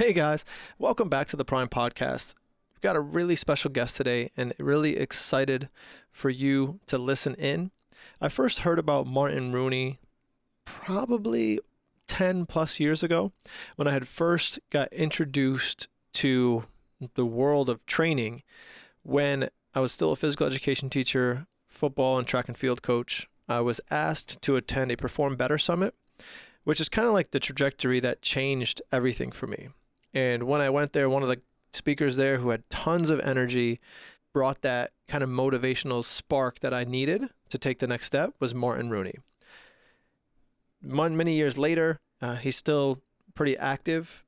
Hey guys, welcome back to the Prime Podcast. We've got a really special guest today and really excited for you to listen in. I first heard about Martin Rooney probably 10 plus years ago when I had first got introduced to the world of training when I was still a physical education teacher, football and track and field coach. I was asked to attend a Perform Better Summit, which is kind of like the trajectory that changed everything for me. And when I went there, one of the speakers there who had tons of energy brought that kind of motivational spark that I needed to take the next step was Martin Rooney. Many years later, uh, he's still pretty active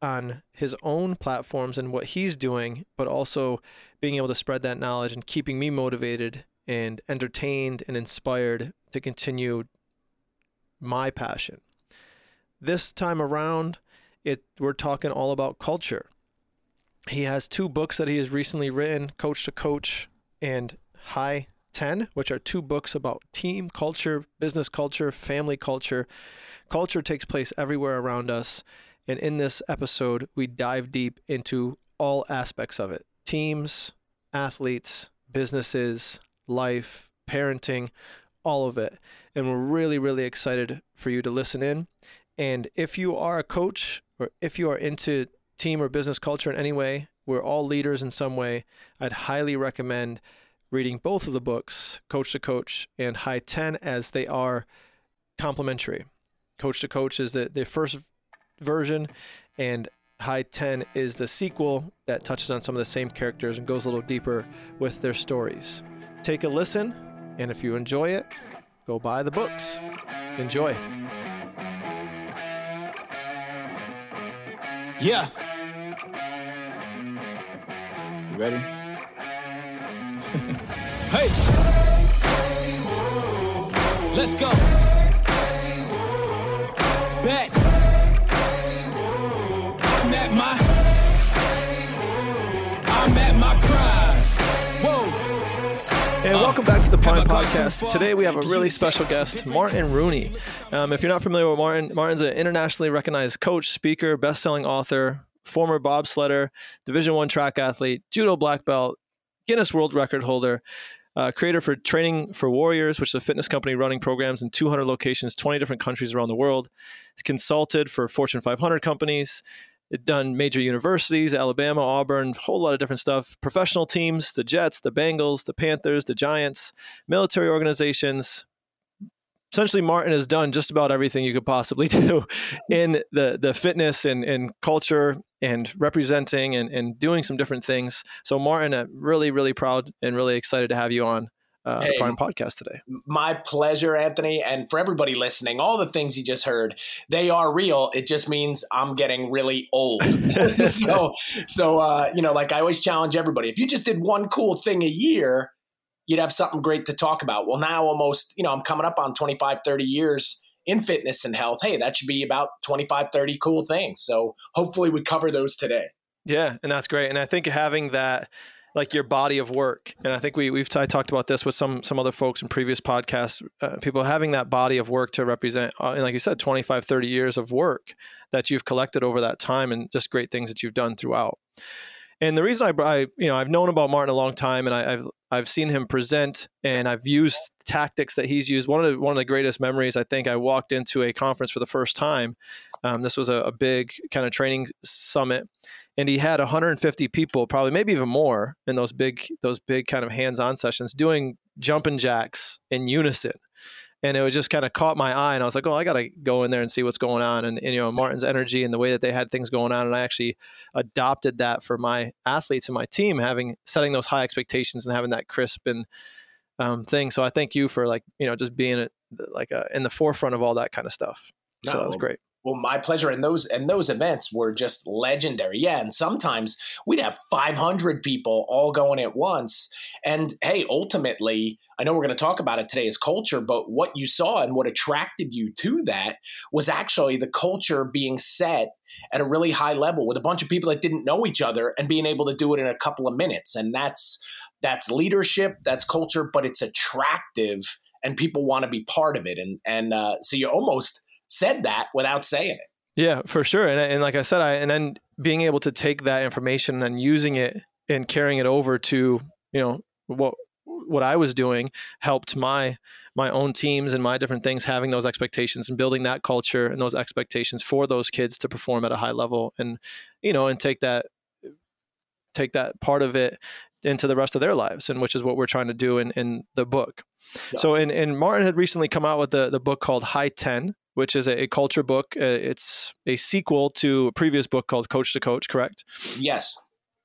on his own platforms and what he's doing, but also being able to spread that knowledge and keeping me motivated and entertained and inspired to continue my passion. This time around, it we're talking all about culture. He has two books that he has recently written, Coach to Coach and High 10, which are two books about team culture, business culture, family culture. Culture takes place everywhere around us. And in this episode, we dive deep into all aspects of it teams, athletes, businesses, life, parenting, all of it. And we're really, really excited for you to listen in. And if you are a coach or if you are into team or business culture in any way, we're all leaders in some way. I'd highly recommend reading both of the books, Coach to Coach and High 10, as they are complementary. Coach to Coach is the, the first version, and High 10 is the sequel that touches on some of the same characters and goes a little deeper with their stories. Take a listen, and if you enjoy it, go buy the books. Enjoy. Yeah. You ready? hey. Let's go. Bet. I'm at my. I'm at my prime. And welcome back to the Prime Podcast. Today we have a really special guest, Martin Rooney. Um, if you're not familiar with Martin, Martin's an internationally recognized coach, speaker, best-selling author, former bobsledder, Division One track athlete, judo black belt, Guinness World Record holder, uh, creator for Training for Warriors, which is a fitness company running programs in 200 locations, 20 different countries around the world. He's consulted for Fortune 500 companies, done major universities, Alabama, Auburn, a whole lot of different stuff. Professional teams, the Jets, the Bengals, the Panthers, the Giants, military organizations. Essentially, Martin has done just about everything you could possibly do in the, the fitness and, and culture and representing and, and doing some different things. So, Martin, I'm really, really proud and really excited to have you on uh, hey, the Prime Podcast today. My pleasure, Anthony. And for everybody listening, all the things you just heard, they are real. It just means I'm getting really old. so, so uh, you know, like I always challenge everybody if you just did one cool thing a year, you'd have something great to talk about. Well, now almost, you know, I'm coming up on 25, 30 years in fitness and health. Hey, that should be about 25, 30 cool things. So hopefully we cover those today. Yeah, and that's great. And I think having that like your body of work. And I think we we've t- talked about this with some some other folks in previous podcasts. Uh, people having that body of work to represent, uh, and like you said, 25, 30 years of work that you've collected over that time, and just great things that you've done throughout. And the reason I, I you know, I've known about Martin a long time, and I, have I've seen him present, and I've used tactics that he's used. One of the one of the greatest memories, I think, I walked into a conference for the first time. Um, this was a, a big kind of training summit, and he had 150 people, probably maybe even more, in those big those big kind of hands-on sessions doing jumping jacks in unison. And it was just kind of caught my eye, and I was like, "Oh, I got to go in there and see what's going on." And, and, you know, Martin's energy and the way that they had things going on, and I actually adopted that for my athletes and my team, having setting those high expectations and having that crisp and um, thing. So I thank you for like you know just being like a, in the forefront of all that kind of stuff. So that was great. Well, my pleasure. And those and those events were just legendary. Yeah, and sometimes we'd have 500 people all going at once. And hey, ultimately, I know we're going to talk about it today as culture, but what you saw and what attracted you to that was actually the culture being set at a really high level with a bunch of people that didn't know each other and being able to do it in a couple of minutes. And that's that's leadership, that's culture, but it's attractive and people want to be part of it. And and uh, so you almost said that without saying it. Yeah, for sure. And, and like I said, I and then being able to take that information and then using it and carrying it over to you know what what I was doing helped my my own teams and my different things having those expectations and building that culture and those expectations for those kids to perform at a high level and you know and take that take that part of it into the rest of their lives and which is what we're trying to do in, in the book yeah. so and, and martin had recently come out with the, the book called high 10 which is a, a culture book uh, it's a sequel to a previous book called coach to coach correct yes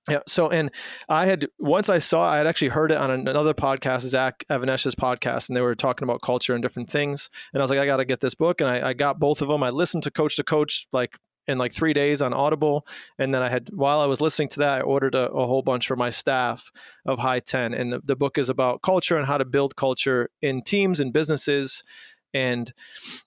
yeah. So, and I had once I saw, I had actually heard it on another podcast, Zach Even-Esh's podcast, and they were talking about culture and different things. And I was like, I got to get this book, and I, I, got both of them. I listened to Coach to Coach like in like three days on Audible, and then I had while I was listening to that, I ordered a, a whole bunch for my staff of High Ten, and the, the book is about culture and how to build culture in teams and businesses. And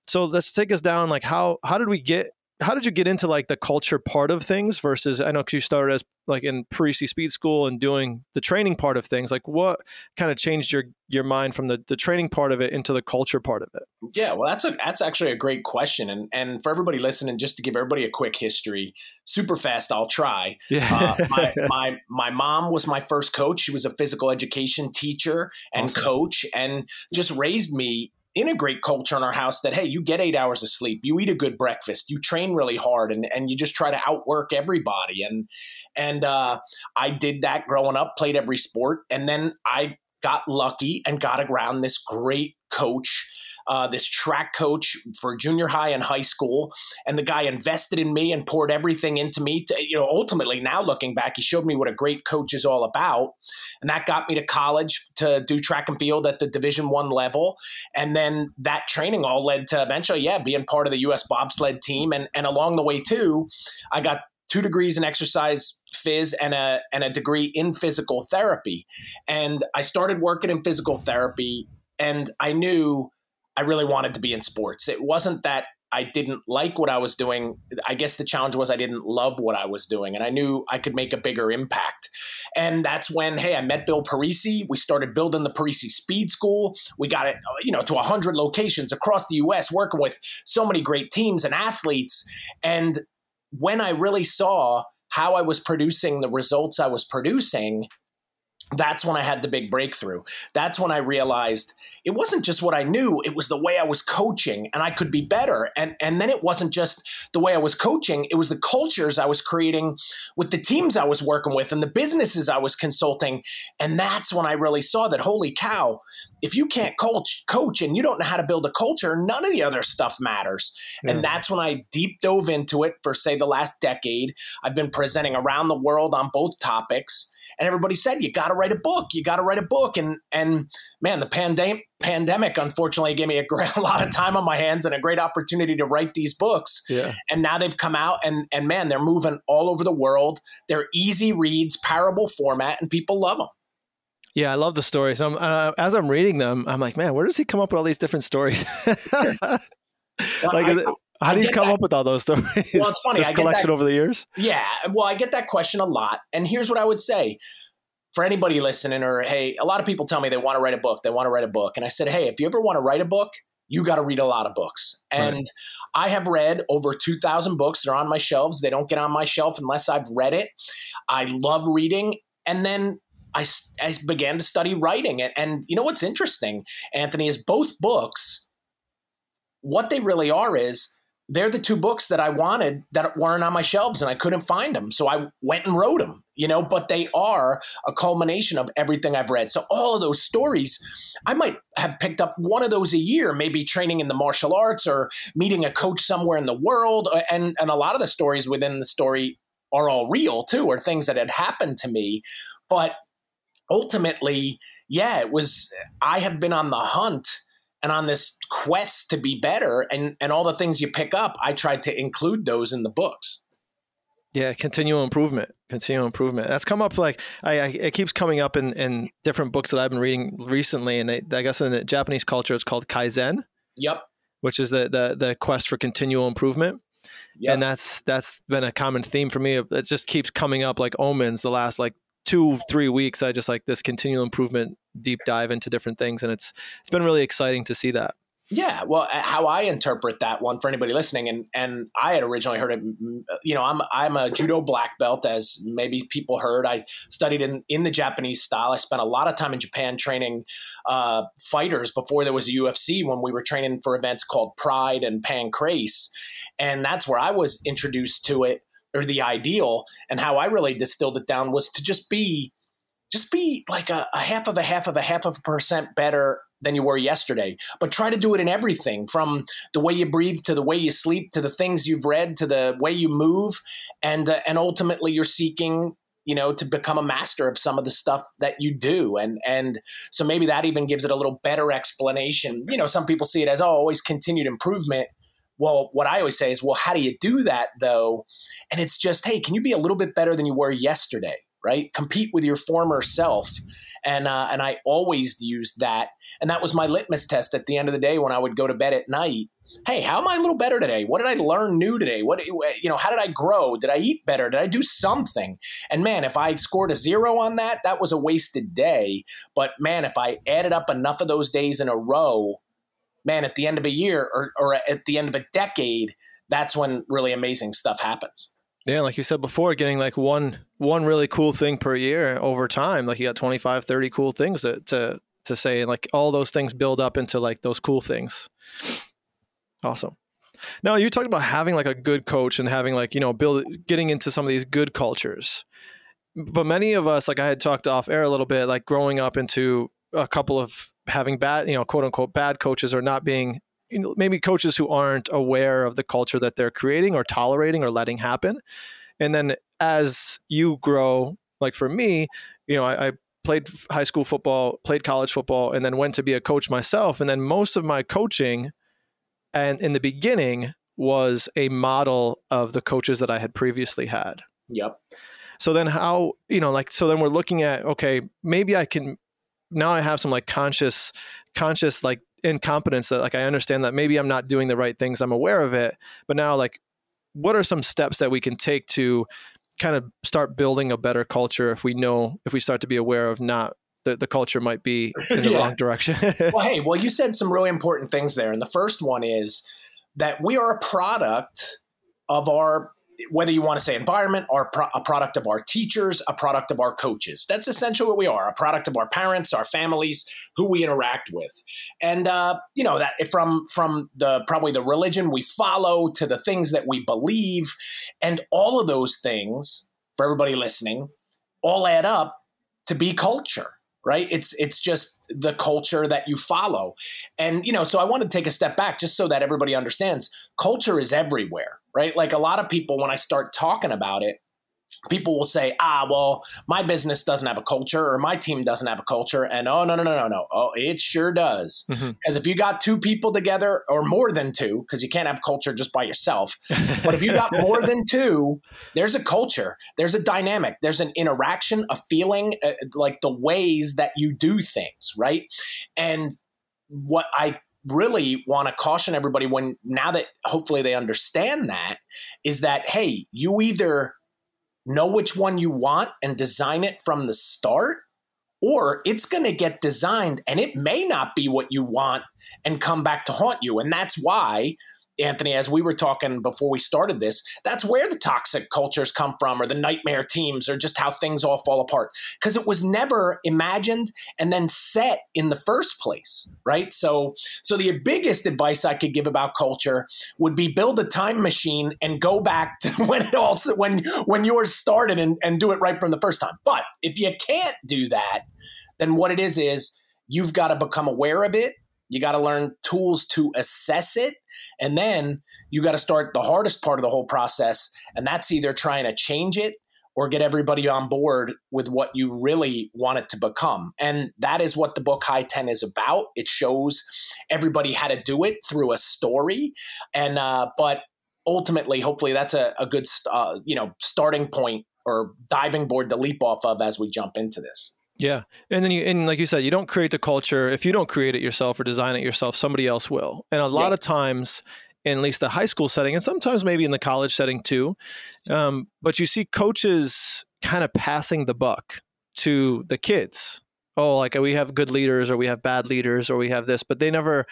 so let's take us down. Like how how did we get how did you get into like the culture part of things versus I know you started as like in Parisi Speed School and doing the training part of things. Like what kind of changed your your mind from the, the training part of it into the culture part of it? Yeah, well that's a that's actually a great question. And and for everybody listening, just to give everybody a quick history, super fast, I'll try. Yeah. uh, my, my my mom was my first coach. She was a physical education teacher and awesome. coach and just raised me integrate culture in our house that hey you get eight hours of sleep you eat a good breakfast you train really hard and, and you just try to outwork everybody. And and uh, i did that growing up played every sport and then i got lucky and got around this great coach uh, this track coach for junior high and high school. And the guy invested in me and poured everything into me. To, you know, ultimately, now looking back, he showed me what a great coach is all about. And that got me to college to do track and field at the Division One level. And then that training all led to eventually, yeah, being part of the U.S. bobsled team. And, and along the way, too, I got two degrees in exercise phys and a and a degree in physical therapy. And I started working in physical therapy and I knew I really wanted to be in sports. It wasn't that I didn't like what I was doing. I guess the challenge was I didn't love what I was doing, and I knew I could make a bigger impact. And that's when, hey, I met Bill Parisi. We started building the Parisi Speed School. We got it, uh, you know, to 100 locations across the U.S., working with so many great teams and athletes. And when I really saw how I was producing the results I was producing, that's when I had the big breakthrough. That's when I realized it wasn't just what I knew, it was the way I was coaching and I could be better. And and then it wasn't just the way I was coaching, it was the cultures I was creating with the teams I was working with and the businesses I was consulting. And that's when I really saw that holy cow, if you can't coach coach and you don't know how to build a culture, none of the other stuff matters. Yeah. And that's when I deep dove into it for say the last decade. I've been presenting around the world on both topics and everybody said you got to write a book you got to write a book and and man the pandemic pandemic unfortunately gave me a, great, a lot of time on my hands and a great opportunity to write these books yeah. and now they've come out and and man they're moving all over the world they're easy reads parable format and people love them yeah, I love the stories. So uh, as I'm reading them, I'm like, man, where does he come up with all these different stories? like, I, it, how do you come that. up with all those stories? Well, it's funny. Just collection that, over the years? Yeah. Well, I get that question a lot. And here's what I would say for anybody listening, or hey, a lot of people tell me they want to write a book. They want to write a book. And I said, hey, if you ever want to write a book, you got to read a lot of books. And right. I have read over 2,000 books. They're on my shelves. They don't get on my shelf unless I've read it. I love reading. And then I, I began to study writing. And, and you know what's interesting, Anthony, is both books, what they really are is they're the two books that I wanted that weren't on my shelves and I couldn't find them. So I went and wrote them, you know, but they are a culmination of everything I've read. So all of those stories, I might have picked up one of those a year, maybe training in the martial arts or meeting a coach somewhere in the world. And, and a lot of the stories within the story are all real too, or things that had happened to me. But ultimately, yeah, it was, I have been on the hunt and on this quest to be better and and all the things you pick up i tried to include those in the books. Yeah continual improvement continual improvement. That's come up like I, I, it keeps coming up in in different books that i've been reading recently and they, i guess in the japanese culture it's called kaizen. Yep. Which is the the, the quest for continual improvement. Yep. and that's that's been a common theme for me. It just keeps coming up like omens the last like two three weeks i just like this continual improvement deep dive into different things and it's it's been really exciting to see that Yeah, well, how I interpret that one for anybody listening, and and I had originally heard it. You know, I'm I'm a judo black belt, as maybe people heard. I studied in in the Japanese style. I spent a lot of time in Japan training uh, fighters before there was a UFC. When we were training for events called Pride and Pancrase, and that's where I was introduced to it or the ideal. And how I really distilled it down was to just be just be like a, a half of a half of a half of a percent better than you were yesterday. But try to do it in everything from the way you breathe to the way you sleep to the things you've read to the way you move. And, uh, and ultimately, you're seeking you know to become a master of some of the stuff that you do and and so maybe that even gives it a little better explanation you know some people see it as oh always continued improvement well what i always say is well how do you do that though and it's just hey can you be a little bit better than you were yesterday right compete with your former self and uh, and i always used that and that was my litmus test at the end of the day when I would go to bed at night. Hey, how am I a little better today? What did I learn new today? What you know, how did I grow? Did I eat better? Did I do something? And man, if I scored a zero on that, that was a wasted day. But man, if I added up enough of those days in a row, man, at the end of a year or, or at the end of a decade, that's when really amazing stuff happens. Yeah, like you said before, getting like one one really cool thing per year over time, like you got 25, 30 cool things to, to to say and like all those things build up into like those cool things. Awesome. Now you talked about having like a good coach and having like you know build getting into some of these good cultures. But many of us like i had talked off air a little bit like growing up into a couple of having bad you know quote unquote bad coaches or not being you know, maybe coaches who aren't aware of the culture that they're creating or tolerating or letting happen and then as you grow like for me you know I, I played high school football, played college football, and then went to be a coach myself. And then most of my coaching, and in the beginning, was a model of the coaches that I had previously had. Yep. So then, how you know, like, so then we're looking at okay, maybe I can now I have some like conscious, conscious like incompetence that like I understand that maybe I'm not doing the right things. I'm aware of it, but now like, what are some steps that we can take to kind of start building a better culture if we know if we start to be aware of not the, the culture might be in the yeah. wrong direction. well, hey, well, you said some really important things there. And the first one is that we are a product of our whether you want to say environment or pro- a product of our teachers, a product of our coaches. That's essentially what we are a product of our parents, our families, who we interact with. And, uh, you know, that from, from the probably the religion we follow to the things that we believe, and all of those things, for everybody listening, all add up to be culture right it's it's just the culture that you follow and you know so i want to take a step back just so that everybody understands culture is everywhere right? Like a lot of people, when I start talking about it, people will say, ah, well, my business doesn't have a culture or my team doesn't have a culture. And oh, no, no, no, no, no. Oh, it sure does. Because mm-hmm. if you got two people together or more than two, because you can't have culture just by yourself, but if you got more than two, there's a culture, there's a dynamic, there's an interaction, a feeling, uh, like the ways that you do things, right? And what I really want to caution everybody when now that hopefully they understand that is that hey you either know which one you want and design it from the start or it's going to get designed and it may not be what you want and come back to haunt you. And that's why Anthony, as we were talking before we started this, that's where the toxic cultures come from, or the nightmare teams, or just how things all fall apart. Because it was never imagined and then set in the first place, right? So, so the biggest advice I could give about culture would be build a time machine and go back to when it also when when yours started and, and do it right from the first time. But if you can't do that, then what it is is you've got to become aware of it you got to learn tools to assess it. And then you got to start the hardest part of the whole process. And that's either trying to change it or get everybody on board with what you really want it to become. And that is what the book High 10 is about. It shows everybody how to do it through a story. And, uh, but ultimately, hopefully, that's a, a good, uh, you know, starting point or diving board to leap off of as we jump into this. Yeah. And then you, and like you said, you don't create the culture. If you don't create it yourself or design it yourself, somebody else will. And a lot yeah. of times, in at least the high school setting, and sometimes maybe in the college setting too, um, but you see coaches kind of passing the buck to the kids. Oh, like we have good leaders or we have bad leaders or we have this, but they never,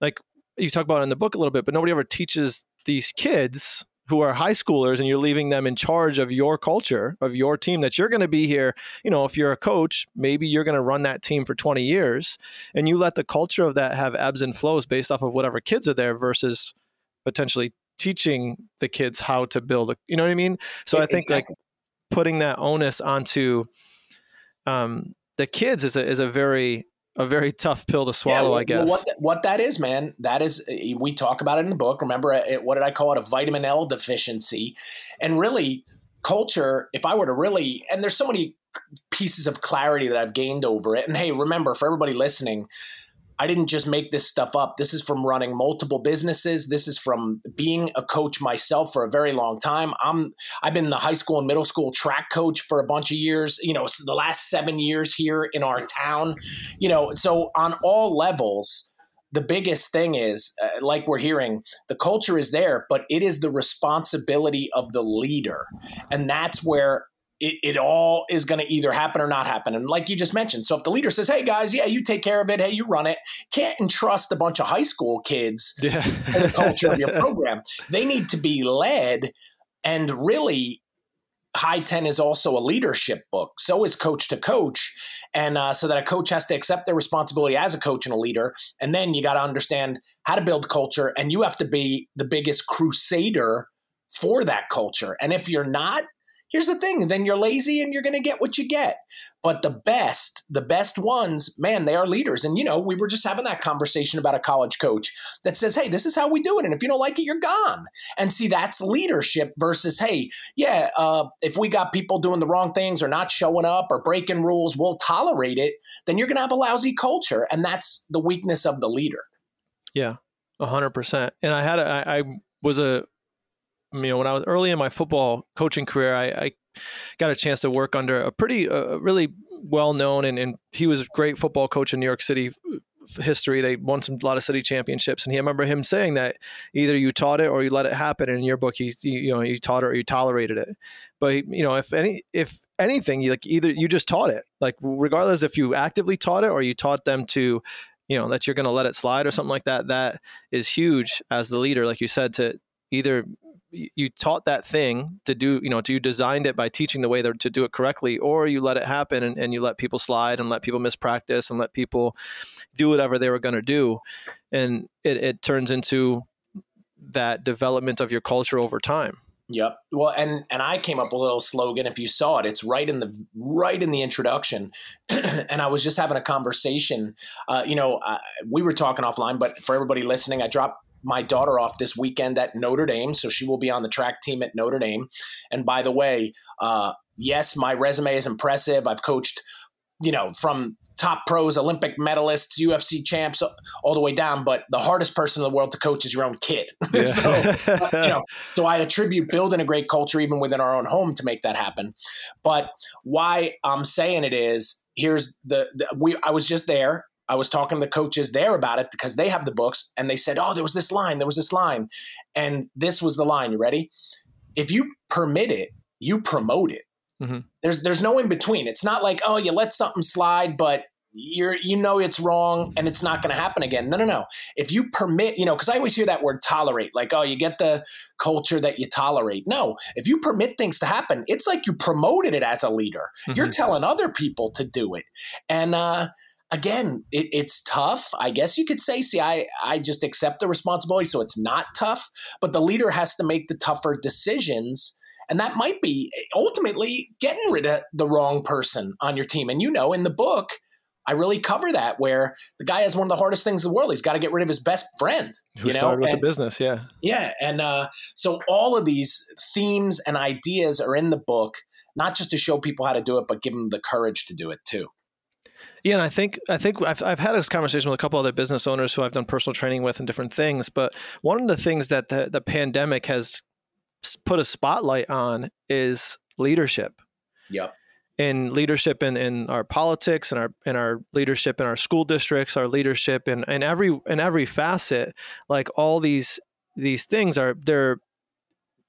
like, you talk about in the book a little bit, but nobody ever teaches these kids who are high schoolers and you're leaving them in charge of your culture of your team that you're going to be here you know if you're a coach maybe you're going to run that team for 20 years and you let the culture of that have ebbs and flows based off of whatever kids are there versus potentially teaching the kids how to build a, you know what i mean? So i think like putting that onus onto um, the kids is a, is a very a very tough pill to swallow, Yeah, well, I guess. What, what that is, man, that is, eh, we talk about it in the book. Remember, it, what did I call it? A vitamin L deficiency. And really, culture, if I were to really, and there's so many pieces of clarity that I've gained over it. And hey, remember, for everybody listening, I didn't just make this stuff up. This is from running multiple businesses. This is from being a coach myself for a very long time. I'm I've been the high school and middle school track coach for a bunch of years. You know, the last seven years here in our town. You know, so on all levels, the biggest thing is, uh, like we're hearing, the culture is there, but it is the responsibility of the leader, and that's where it, it all is going to either happen or not happen. And like you just mentioned, so if the leader says, "Hey guys, yeah, you take care of it. Hey, you run it," can't entrust a bunch of high school kids yeah. to the culture of your program. They need to be led, and really, High Ten is also a leadership book. So is Coach to Coach. And uh, so that a coach has to accept their responsibility as a coach and a leader. And then you got to understand how to build culture. And you have to be the biggest crusader for that culture. And if you're not, here's the thing then you're lazy and you're going to get what you get. But the best, the best ones, man, they are leaders. And, you know, we were just having that conversation about a college coach that says, hey, this is how we do it. And if you don't like it, you're gone. And see, that's leadership versus, hey, yeah, uh, if we got people doing the wrong things or not showing up or breaking rules, we'll tolerate it. Then you're going to have a lousy culture. And that's the weakness of the leader. Yeah, a hundred percent. And I had a, I, I was a, you know, when I was early in my football coaching career, I, I got a chance to work under a pretty, uh, really well known, and, and he was a great football coach in New York City history. They won some a lot of city championships, and he I remember him saying that either you taught it or you let it happen. And in your book, he you know you taught it or you tolerated it. But you know if any if anything, you like either you just taught it, like regardless if you actively taught it or you taught them to you know that you're going to let it slide or something like that. That is huge as the leader, like you said, to either you taught that thing to do you know to you designed it by teaching the way to do it correctly or you let it happen and, and you let people slide and let people mispractice and let people do whatever they were going to do and it, it turns into that development of your culture over time Yep. Well, and and I came up with a little slogan. If you saw it, it's right in the right in the introduction. and I was just having a conversation. Uh, you know, uh, we were talking offline, but for everybody listening, I dropped my daughter off this weekend at Notre Dame, so she will be on the track team at Notre Dame. And by the way, uh, yes, my resume is impressive. I've coached, you know, from top pros, Olympic medalists, UFC champs, all the way down. But the hardest person in the world to coach is your own kid. Yeah. so, you know, so I attribute building a great culture even within our own home to make that happen. But why I'm saying it is, here's the, the we. I was just there. I was talking to the coaches there about it because they have the books, and they said, "Oh, there was this line, there was this line, and this was the line." You ready? If you permit it, you promote it. Mm-hmm. There's there's no in between. It's not like oh, you let something slide, but you're you know it's wrong and it's not going to happen again. No, no, no. If you permit, you know, because I always hear that word tolerate, like oh, you get the culture that you tolerate. No, if you permit things to happen, it's like you promoted it as a leader. Mm-hmm. You're telling other people to do it, and uh, again, it, it's tough. I guess you could say, see, I, I just accept the responsibility, so it's not tough. But the leader has to make the tougher decisions. And that might be ultimately getting rid of the wrong person on your team. And you know, in the book, I really cover that where the guy has one of the hardest things in the world. He's got to get rid of his best friend. Who you know? started with and, the business, yeah. Yeah. And uh, so all of these themes and ideas are in the book, not just to show people how to do it, but give them the courage to do it too. Yeah, and I think I think I've I've had this conversation with a couple other business owners who I've done personal training with and different things. But one of the things that the, the pandemic has put a spotlight on is leadership. Yep. In leadership in, in our politics and our in our leadership in our school districts, our leadership in, in every in every facet, like all these these things are they're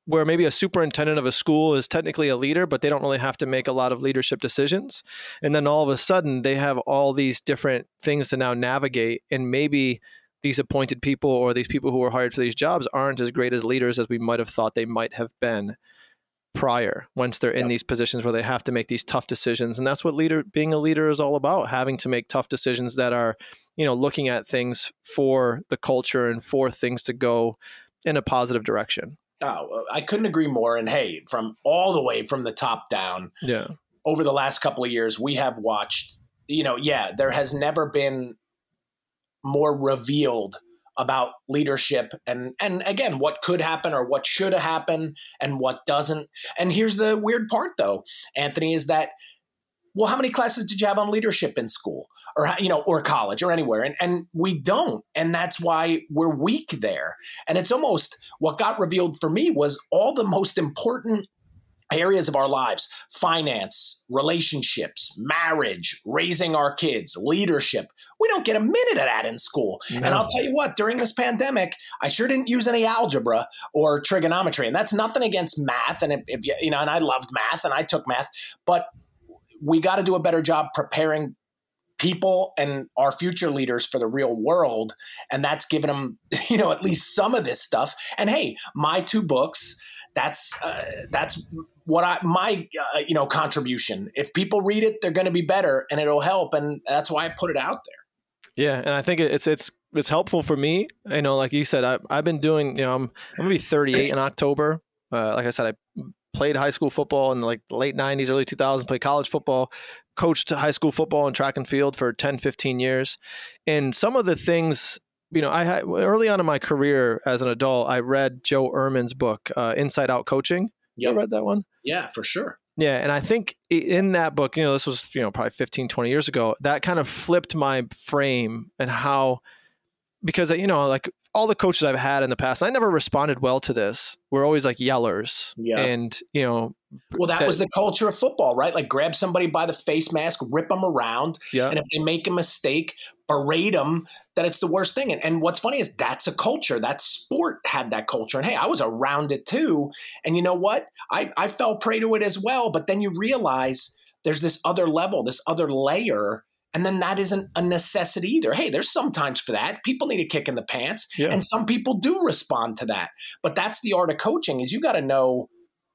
where maybe a superintendent of a school is technically a leader, but they don't really have to make a lot of leadership decisions. And then all of a sudden, they have all these different things to now navigate, and maybe these appointed people or these people who were hired for these jobs aren't as great as leaders as we might have thought they might have been prior once they're in Yep. these positions where they have to make these tough decisions and that's what leader being a leader is all about having to make tough decisions that are you know looking at things for the culture and for things to go in a positive direction Oh, I couldn't agree more. And hey, from all the way from the top down, yeah over the last couple of years, we have watched, you know, yeah, there has never been more revealed about leadership and and again what could happen or what should happen and what doesn't. And here's the weird part though, Anthony, is that well, how many classes did you have on leadership in school? Or you know, or college, or anywhere, and and we don't, and that's why we're weak there. And it's almost what got revealed for me was all the most important areas of our lives finance, relationships, marriage, raising our kids, leadership. We don't get a minute of that in school. And I'll tell you what, during this pandemic, I sure didn't use any algebra or trigonometry. And that's nothing against math. And if, if you know, and I loved math and I took math, but we got to do a better job preparing people and our future leaders for the real world and that's given them you know at least some of this stuff and hey my two books that's uh, that's what I my uh, you know contribution. If people read it, they're going to be better, and it'll help, and that's why I put it out there. Yeah, and I think it's it's it's helpful for me. You know, like you said, I I've been doing. You know, I'm I'm gonna be 38 in October. Uh, like I said, I played high school football in the like late 90s, early 2000s. Played college football, coached high school football and track and field for 10, 15 years. And some of the things. You know, I had early on in my career as an adult, I read Joe Ehrmann's book, uh, Inside Out Coaching. You Yep. read that one? Yeah, for sure. Yeah, and I think in that book, you know, this was, you know, probably 15, 20 years ago, that kind of flipped my frame and how because you know, like all the coaches I've had in the past, I never responded well to this. We're always like yellers. Yeah. And, you know, Well, that, That- was the culture of football, right? Like grab somebody by the face mask, rip them around, yeah. and if they make a mistake, berate them that it's the worst thing. And, and what's funny is that's a culture. That sport had that culture. And hey, I was around it too. And you know what? I, I fell prey to it as well. But then you realize there's this other level, this other layer. And then that isn't a necessity either. Hey, there's sometimes for that. People need a kick in the pants. Yeah. And some people do respond to that. But that's the art of coaching is you got to know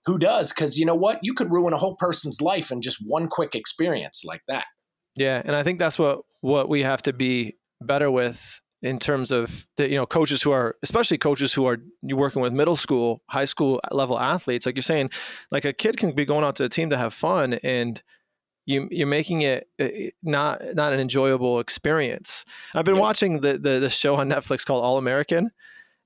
who does. Because you know what? You could ruin a whole person's life in just one quick experience like that. Yeah, and I think that's what what we have to be better with in terms of the you know coaches who are especially coaches who are working with middle school, high school level athletes. Like you're saying, like a kid can be going out to a team to have fun, and you you're making it uh, not not an enjoyable experience. I've been Yeah. watching the, the the show on Netflix called All American.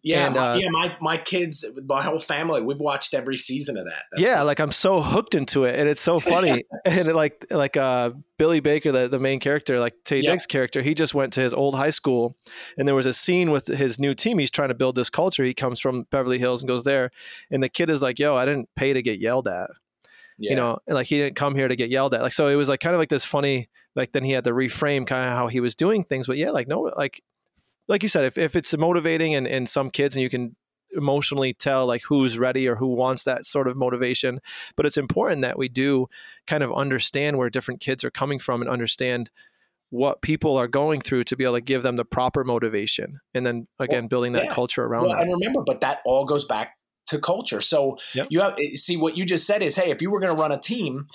Yeah, And, my, uh, yeah. My my kids, my whole family, we've watched every season of that. That's yeah, cool. like I'm so hooked into it, and it's so funny. and it, like like uh, Billy Baker, the, the main character, like Taye Yeah. Diggs' character, he just went to his old high school, and there was a scene with his new team. He's trying to build this culture. He comes from Beverly Hills and goes there, and the kid is like, "Yo, I didn't pay to get yelled at." yeah. You know, and like he didn't come here to get yelled at. Like so, it was like kind of like this funny. Like then he had to reframe kind of how he was doing things. But yeah, like no, like like you said, if if it's motivating and and some kids and you can emotionally tell like who's ready or who wants that sort of motivation but it's important that we do kind of understand where different kids are coming from and understand what people are going through to be able to give them the proper motivation and then again building that yeah. culture around Well, that and remember, but that all goes back to culture. So Yep. you have eh, see what you just said is, hey, if you were going to run a team,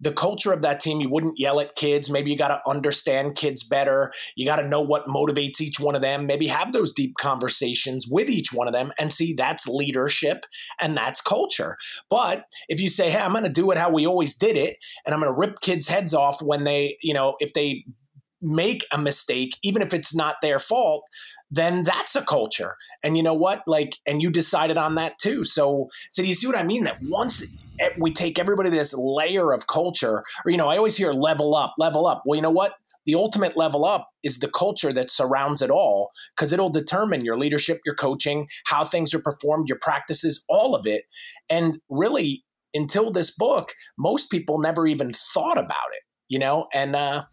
the culture of that team, you wouldn't yell at kids. Maybe you got to understand kids better. You got to know what motivates each one of them. Maybe have those deep conversations with each one of them and see that's leadership and that's culture. But if you say, hey, I'm going to do it how we always did it, and I'm going to rip kids' heads off when they, you know, if they make a mistake, even if it's not their fault, then that's a culture. And you know what? Like, and you decided on that too. So, so do you see what I mean? That once we take everybody this layer of culture, or, you know, I always hear level up, level up. Well, you know what? The ultimate level up is the culture that surrounds it all because it'll determine your leadership, your coaching, how things are performed, your practices, all of it. And really, until this book, most people never even thought about it, you know? And, uh,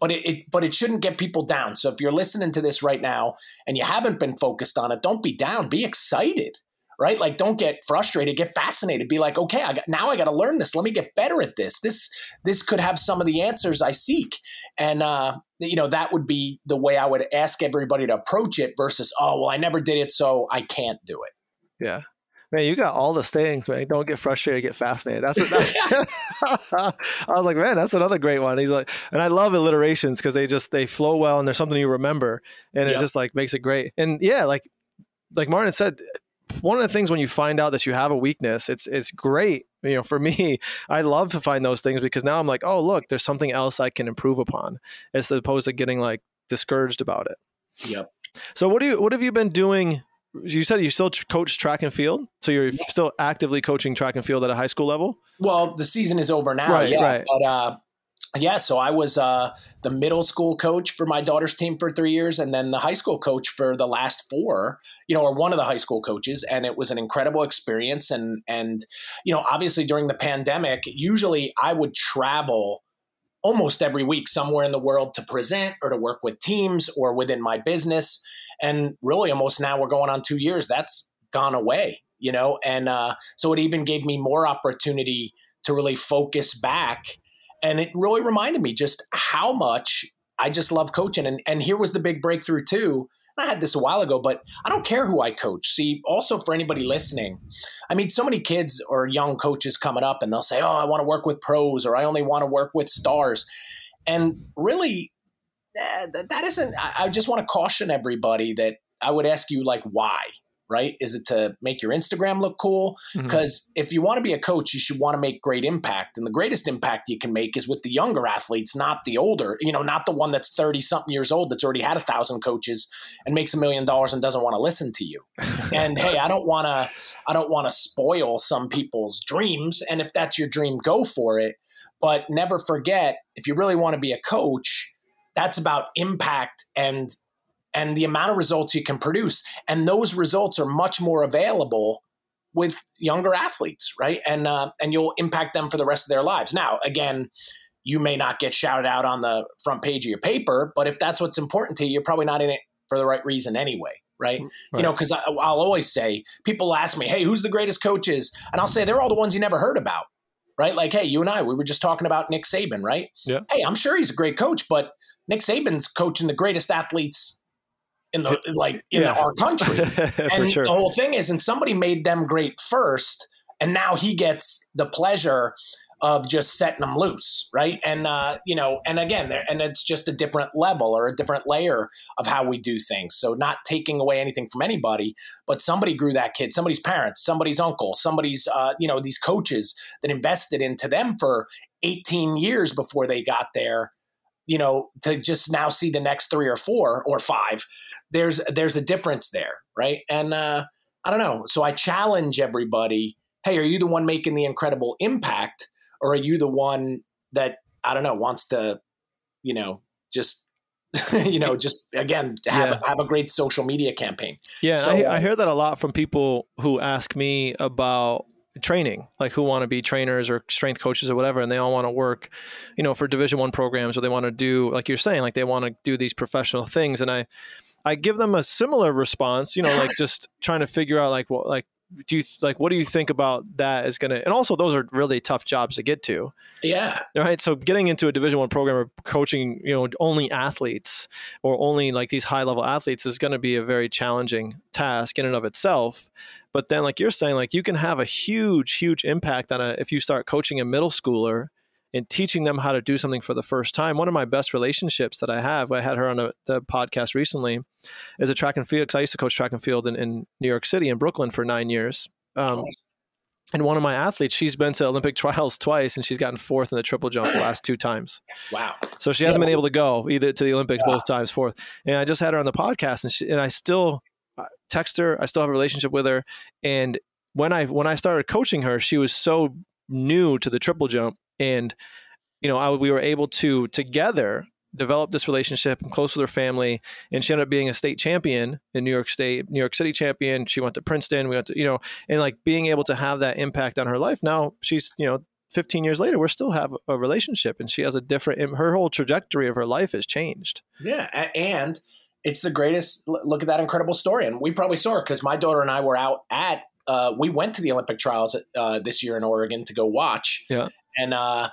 but it, it, but it shouldn't get people down. So if you're listening to this right now and you haven't been focused on it, don't be down. Be excited, right? Like don't get frustrated. Get fascinated. Be like, okay, I got now. I got to learn this. Let me get better at this. This this could have some of the answers I seek. And uh, you know, that would be the way I would ask everybody to approach it versus, oh, well, I never did it, so I can't do it. Yeah. Man, you got all the sayings, man. Don't get frustrated, get fascinated. That's, that's I was like, man, that's another great one. He's like, and I love alliterations because they just they flow well and there's something you remember, and it just like makes it great. And yeah, like like Martin said, one of the things when you find out that you have a weakness, it's it's great. You know, for me, I love to find those things because now I'm like, oh, look, there's something else I can improve upon, as opposed to getting like discouraged about it. Yep. So what do you what have you been doing? You said you still coach track and field, so you're still actively coaching track and field at a high school level. Well, the season is over now, Right, yeah. right. But uh, yeah, so I was uh, the middle school coach for my daughter's team for three years, and then the high school coach for the last four. You know, or one of the high school coaches, and it was an incredible experience. And and you know, obviously during the pandemic, usually I would travel almost every week somewhere in the world to present or to work with teams or within my business. And really, almost now we're going on two years. That's gone away, you know. And uh, so it even gave me more opportunity to really focus back. And it really reminded me just how much I just love coaching. And, and here was the big breakthrough, too. I had this a while ago, but I don't care who I coach. See, also for anybody listening, I mean, so many kids or young coaches coming up and they'll say, Oh, I want to work with pros or I only want to work with stars. And really, that, that isn't, I, just want to caution everybody that I would ask you, like, why? Right? Is it to make your Instagram look cool? Mm-hmm. Because if you want to be a coach, you should want to make great impact. And the greatest impact you can make is with the younger athletes, not the older, you know, not the one that's 30 something years old that's already had a thousand coaches and makes a million dollars and doesn't want to listen to you. and hey, I don't want to, I don't want to spoil some people's dreams. And if that's your dream, go for it. But never forget, if you really want to be a coach, that's about impact and and the amount of results you can produce. And those results are much more available with younger athletes, right? And uh, and you'll impact them for the rest of their lives. Now, again, you may not get shouted out on the front page of your paper, but if that's what's important to you, you're probably not in it for the right reason anyway, right? You know, because I'll always say people ask me, "Hey, who's the greatest coaches?" And I'll say they're all the ones you never heard about, right? Like, hey, you and I, we were just talking about Nick Saban, right? Yeah. Hey, I'm sure he's a great coach, but Nick Saban's coaching the greatest athletes in the like in Yeah. our country. and sure. the whole thing is, and somebody made them great first, and now he gets the pleasure of just setting them loose, right? And uh, you know, and again, there, and it's just a different level or a different layer of how we do things. So not taking away anything from anybody, but somebody grew that kid, somebody's parents, somebody's uncle, somebody's uh, you know these coaches that invested into them for 18 years before they got there. You know, to just now see the next three or four or five there's there's a difference there, right? And uh, I don't know. So I challenge everybody. Hey, are you the one making the incredible impact, or are you the one that I don't know wants to, you know, just you know, just again have Yeah. have a great social media campaign? Yeah, So, I, I hear that a lot from people who ask me about training, like who want to be trainers or strength coaches or whatever, and they all want to work, you know, for Division One programs, or they want to do, like you're saying, like they want to do these professional things, and I, I give them a similar response, you know, like just trying to figure out, like, what, like, do you like, what do you think about that is gonna, and also those are really tough jobs to get to, Yeah, right? So getting into a division one program or coaching you know only athletes or only like these high level athletes is going to be a very challenging task in and of itself. But then like you're saying like you can have a huge huge impact on a if you start coaching a middle schooler and teaching them how to do something for the first time one of my best relationships that i have i had her on a, the podcast recently is a track and field because i used to coach track and field in, in new york city in brooklyn for nine years um, and one of my athletes, she's been to Olympic trials twice, and she's gotten fourth in the triple jump the last two times. wow, So she hasn't been able to go either to the Olympics both times, fourth. And I just had her on the podcast, and she, and I still uh, text her. I still have a relationship with her. And when I when I started coaching her, she was so new to the triple jump, and you know, I, we were able to together develop this relationship and close with her family. And she ended up being a state champion in New York State, New York City champion. She went to Princeton. We went to you know, and like being able to have that impact on her life. Now she's you know 15 years later, we still have a relationship and she has a different, her whole trajectory of her life has changed. yeah, and it's the greatest. Look at that incredible story, and we probably saw it because my daughter and I were out at. Uh, we went to the Olympic trials uh, this year in Oregon to go watch. Yeah. And uh,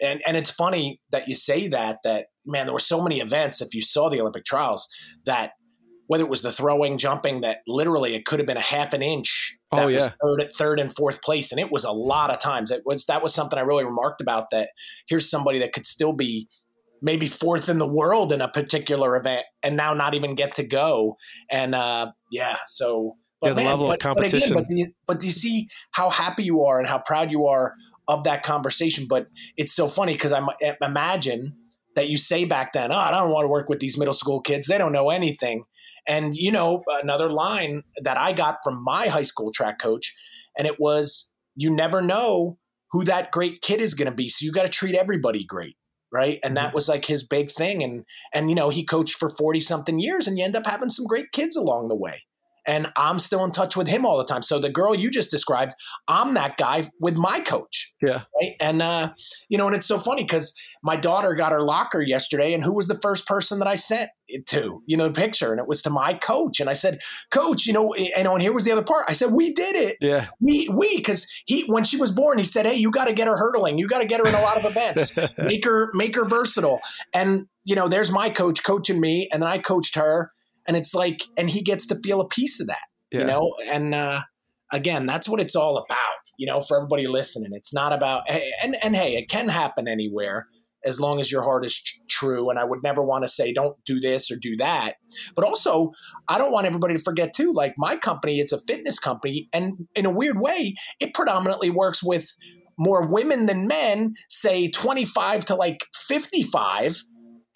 and and it's funny that you say that that man, there were so many events. If you saw the Olympic trials, that whether it was the throwing, jumping, that literally it could have been a half an inch. That Oh, yeah. was third, third and fourth place, and it was a lot of times. It was that was something I really remarked about. That here's somebody that could still be maybe fourth in the world in a particular event, and now not even get to go. And uh, yeah, so Yeah, the level of competition. But, do you, but do you see how happy you are and how proud you are of that conversation? But it's so funny because I imagine that you say back then, "Oh, I don't want to work with these middle school kids. They don't know anything." And you know, another line that I got from my high school track coach, and it was, "You never know who that great kid is going to be, so you got to treat everybody great." Right. And that mm-hmm. was like his big thing. And, and, you know, he coached for 40 something years and you end up having some great kids along the way. And I'm still in touch with him all the time. So the girl you just described, I'm that guy with my coach. Yeah. Right. And, uh, you know, and it's so funny because my daughter got her locker yesterday, and who was the first person that I sent it to? You know, the picture, and it was to my coach. And I said, "Coach, you know," and, and here was the other part. I said, "We did it. Yeah. We we because he when she was born, he said, "Hey, you got to get her hurdling. You got to get her in a lot of events. make her make her versatile." And you know, there's my coach coaching me, and then I coached her, and it's like, and he gets to feel a piece of that Yeah. you know? And uh, again that's what it's all about you know for everybody listening. It's not about hey, and and hey it can happen anywhere as long as your heart is tr- true. And i would never want to say don't do this or do that. But also i don't want everybody to forget too like my company it's a fitness company. And in a weird way it predominantly works with more women than men say 25 to like 55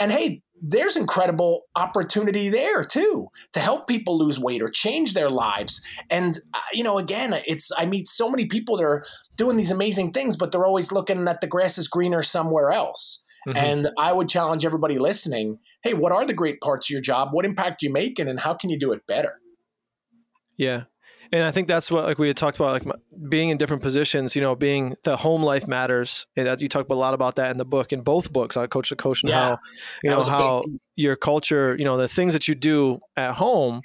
and hey there's incredible opportunity there too to help people lose weight or change their lives. And uh, you know, again, it's I meet so many people that are doing these amazing things, but they're always looking that the grass is greener somewhere else. Mhm. And I would challenge everybody listening: Hey, what are the great parts of your job? What impact are you making, and how can you do it better? Yeah. And I think that's what like we had talked about, like being in different positions. You know, being the home life matters. And you talk a lot about that in the book, in both books, on Coach to Coach, and Yeah. how you know a big how your culture, you know, the things that you do at home.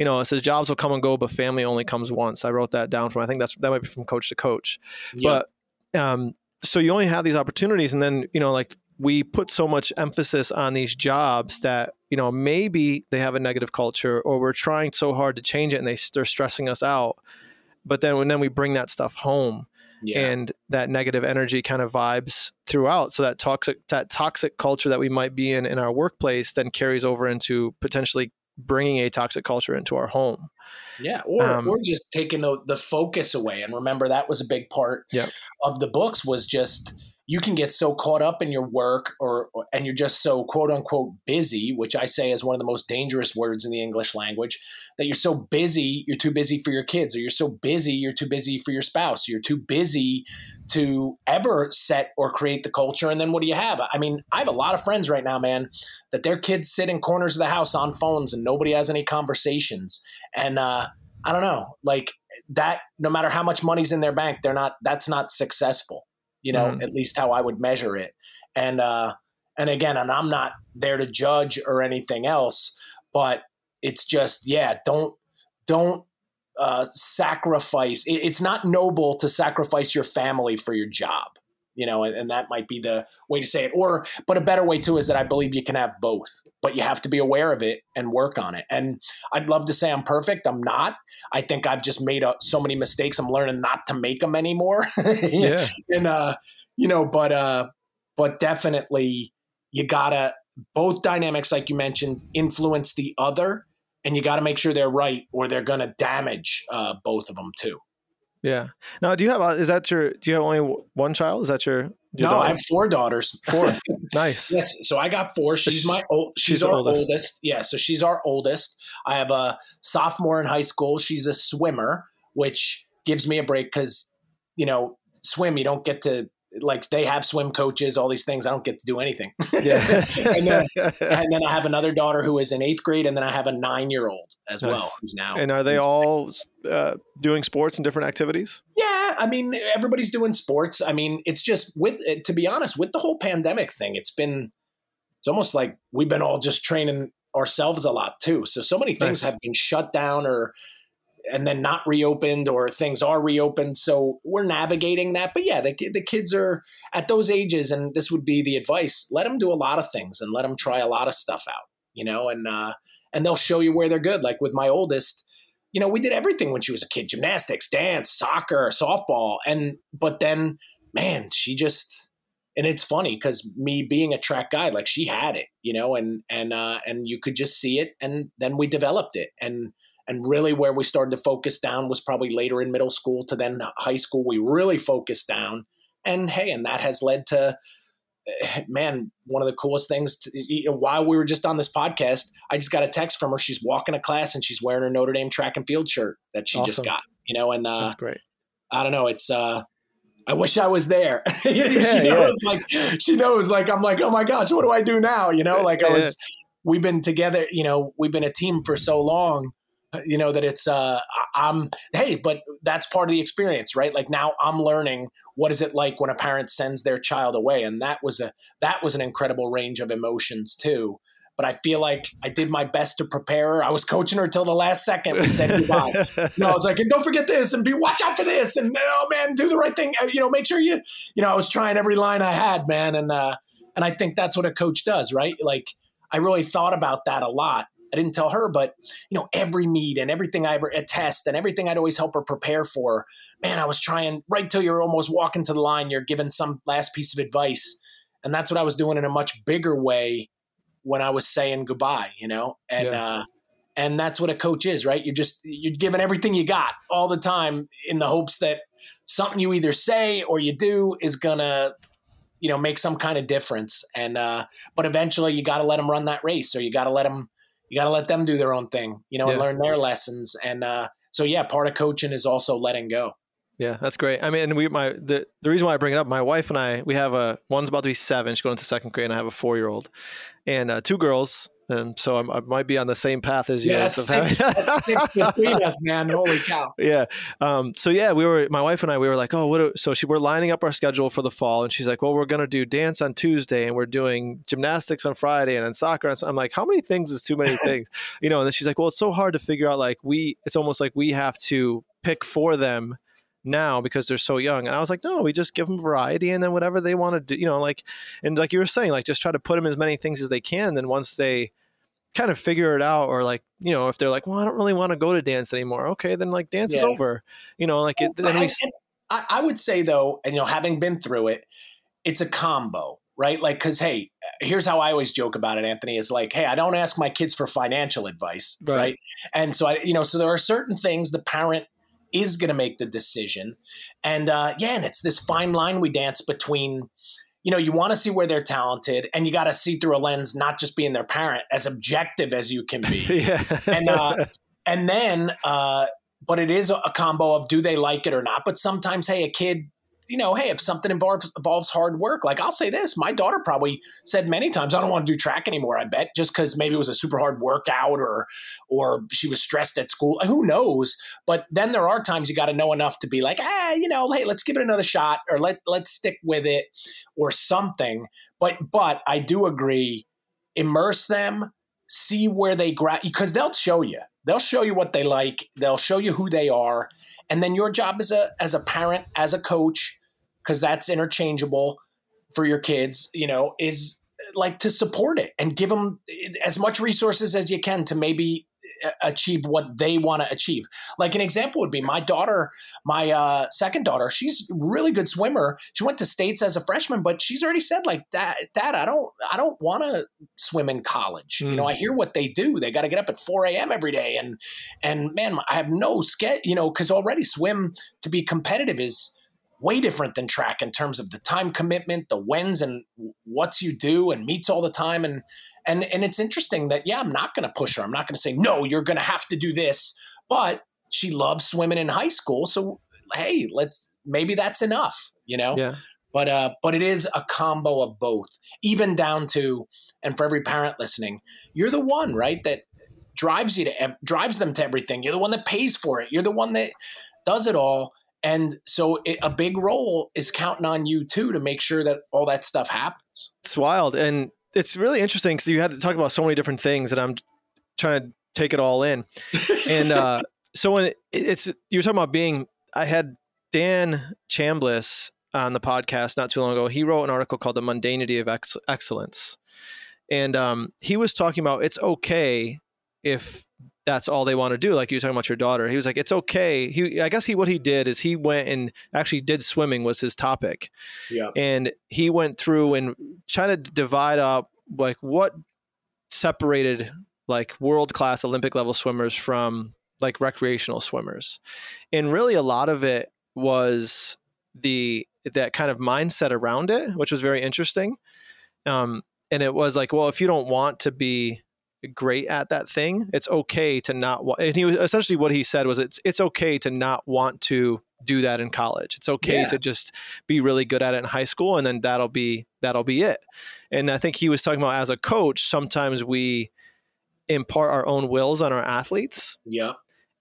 You know, it says jobs will come and go, but family only comes once. I wrote that down from. I think that's that might be from Coach to Coach. But um, so you only have these opportunities, and then you know, like we put so much emphasis on these jobs that you know maybe they have a negative culture, or we're trying so hard to change it, and they they're stressing us out. But then when then we bring that stuff home, yeah, and that negative energy kind of vibes throughout. So that toxic that toxic culture that we might be in in our workplace then carries over into potentially bringing a toxic culture into our home. Yeah, or Um, or just taking the, the focus away. And remember, that was a big part Yep. of the books was just you can get so caught up in your work or, or and you're just so quote unquote busy, which I say is one of the most dangerous words in the English language, that you're so busy, you're too busy for your kids, or you're so busy, you're too busy for your spouse, you're too busy to ever set or create the culture. And then what do you have? I mean, I have a lot of friends right now, man, that their kids sit in corners of the house on phones and nobody has any conversations. And uh, I don't know, like that. No matter how much money's in their bank, they're not. That's not successful. You know, Mhm. at least how I would measure it. And uh, and again, and I'm not there to judge or anything else, but it's just yeah, don't don't uh, sacrifice. It, it's not noble to sacrifice your family for your job. You know, and, and that might be the way to say it. Or, but a better way too is that I believe you can have both, but you have to be aware of it and work on it. And I'd love to say I'm perfect. I'm not. I think I've just made uh, so many mistakes. I'm learning not to make them anymore. Yeah. and uh, you know, but uh, but definitely you gotta both dynamics, like you mentioned, influence the other, and you got to make sure they're right, or they're gonna damage uh, both of them too. Yeah. Now, do you have? Uh, is that your? Do you have only one child? Is that your? your no, daughter? I have four daughters. Four. nice. Yes, so I got four. She's my old. She's, she's our oldest. oldest. Yeah, so she's our oldest. I have a sophomore in high school. She's a swimmer, which gives me a break because you know swim. You don't get to like they have swim coaches, all these things. I don't get to do anything. Yeah. and, then, and then I have another daughter who is in eighth grade, and then I have a nine year old as Nice. well who's now. and are they all uh, doing sports and different activities? Yeah, I mean, everybody's doing sports. I mean, it's just with to be honest, with the whole pandemic thing, it's been it's almost like we've been all just training ourselves a lot too. So so many things Nice. have been shut down or and then not reopened or things are reopened. So we're navigating that. But yeah, the, the kids are at those ages, and this would be the advice let them do a lot of things and let them try a lot of stuff out, you know, and, uh, and they'll show you where they're good. Like with my oldest, you know, we did everything when she was a kid gymnastics, dance, soccer, softball. And, but then, man, she just, and it's funny because me being a track guy, like she had it, you know, and, and, uh, and you could just see it. And then we developed it. And, and really where we started to focus down was probably later in middle school to then high school. We really focused down. And hey, and that has led to, man, one of the coolest things. To, you know, while we were just on this podcast, I just got a text from her. She's walking a class and she's wearing her Notre Dame track and field shirt that she awesome. just got. You know, and uh, that's great. I don't know. It's uh, I wish I was there. yeah, she knows, yeah. like she knows, like I'm like, oh my gosh, what do I do now? You know, like I was. We've been together. You know, we've been a team for so long. You know that it's uh, I'm hey, but that's part of the experience, right? Like now I'm learning what is it like when a parent sends their child away and that was a that was an incredible range of emotions too but I feel like I did my best to prepare her. I was coaching her till the last second. We said goodbye. no, I was like, and don't forget this, and be watch out for this, and oh man, do the right thing. Uh, you know, make sure you, you know, I was trying every line I had, man, and uh, and I think that's what a coach does, right? Like I really thought about that a lot, I didn't tell her, but you know, every meet and everything I ever attest and everything I'd always help her prepare for, man, I was trying right till you're almost walking to the line, you're giving some last piece of advice. And that's what I was doing in a much bigger way when I was saying goodbye, you know? And yeah. uh and that's what a coach is, right? You're just you're giving everything you got all the time in the hopes that something you either say or you do is gonna you know make some kind of difference and uh but eventually you got to let them run that race or you got to let them you got to let them do their own thing, you know, yeah. and learn their lessons. And uh, so, yeah, part of coaching is also letting go. Yeah, that's great. I mean, and we my the the reason why I bring it up, my wife and I, we have a one's about to be seven, she's going into second grade, and I have a four year old, and uh, two girls, and so I'm, i might be on the same path as you. Yeah, that's six, that's six between us, man. Holy cow! Yeah. Um, so yeah, we were my wife and I. We were like, oh, what? Are, so she we're lining up our schedule for the fall, and she's like, well, we're gonna do dance on Tuesday, and we're doing gymnastics on Friday, and then soccer. And so I'm like, how many things is too many things? you know. And then she's like, well, it's so hard to figure out. Like we, it's almost like we have to pick for them now because they're so young. And I was like, no, we just give them variety and then whatever they want to do, you know, like, and like you were saying, like just try to put them as many things as they can. Then once they kind of figure it out or like, you know, if they're like, well, I don't really want to go to dance anymore. Okay. Then like dance yeah. is over, you know, like it, then we, I, I would say though, and you know, having been through it, it's a combo right? Like, cause hey, here's how I always joke about it, Anthony, is like, hey, I don't ask my kids for financial advice, right? right? And so I, you know, so there are certain things the parent is going to make the decision. And uh, yeah, and it's this fine line we dance between, you know, you want to see where they're talented and you got to see through a lens, not just being their parent, as objective as you can be. yeah. and, uh, and then, uh, but it is a combo of do they like it or not. But sometimes, hey, a kid you know, hey, if something involves involves hard work, like I'll say this, my daughter probably said many times, I don't want to do track anymore. I bet just because maybe it was a super hard workout or or she was stressed at school. Who knows? But then there are times you got to know enough to be like, ah, you know, hey, let's give it another shot or let let's stick with it or something. But but I do agree, immerse them, see where they grab because they'll show you. They'll show you what they like. They'll show you who they are. And then your job as a as a parent, as a coach, because that's interchangeable for your kids, you know, is like to support it and give them as much resources as you can to maybe achieve what they want to achieve. Like an example would be my daughter, my uh, second daughter. She's a really good swimmer. She went to states as a freshman, but she's already said like that. Dad, I don't, I don't want to swim in college. Mm. You know, I hear what they do. They got to get up at 4 a.m. every day, and and man, I have no sketch. You know, because already swim to be competitive is way different than track in terms of the time commitment, the whens and what's you do and meets all the time. And, and, and it's interesting that, yeah, I'm not going to push her. I'm not going to say, no, you're going to have to do this. But she loves swimming in high school. So, hey, let's, maybe that's enough, you know? Yeah. But, uh, but it is a combo of both, even down to, and for every parent listening, you're the one, right? That drives you to, drives them to everything. You're the one that pays for it. You're the one that does it all and so it, a big role is counting on you too to make sure that all that stuff happens. It's wild. And it's really interesting because you had to talk about so many different things and I'm trying to take it all in. and uh, so when it, it's you were talking about being, I had Dan Chambliss on the podcast not too long ago. He wrote an article called "The Mundanity of Ex- Excellence," and um, he was talking about it's okay if that's all they want to do. Like you were talking about your daughter, he was like, it's okay. He, I guess he, what he did is he went and actually did swimming was his topic, Yeah. and he went through and trying to divide up like what separated like world class Olympic level swimmers from like recreational swimmers, and really a lot of it was the that kind of mindset around it, which was very interesting. Um, and it was like, well, if you don't want to be great at that thing, it's okay to not. Wa- and he was essentially what he said was it's it's okay to not want to do that in college. It's okay Yeah. to just be really good at it in high school, and then that'll be that'll be it. And I think he was talking about as a coach, sometimes we impart our own wills on our athletes Yeah.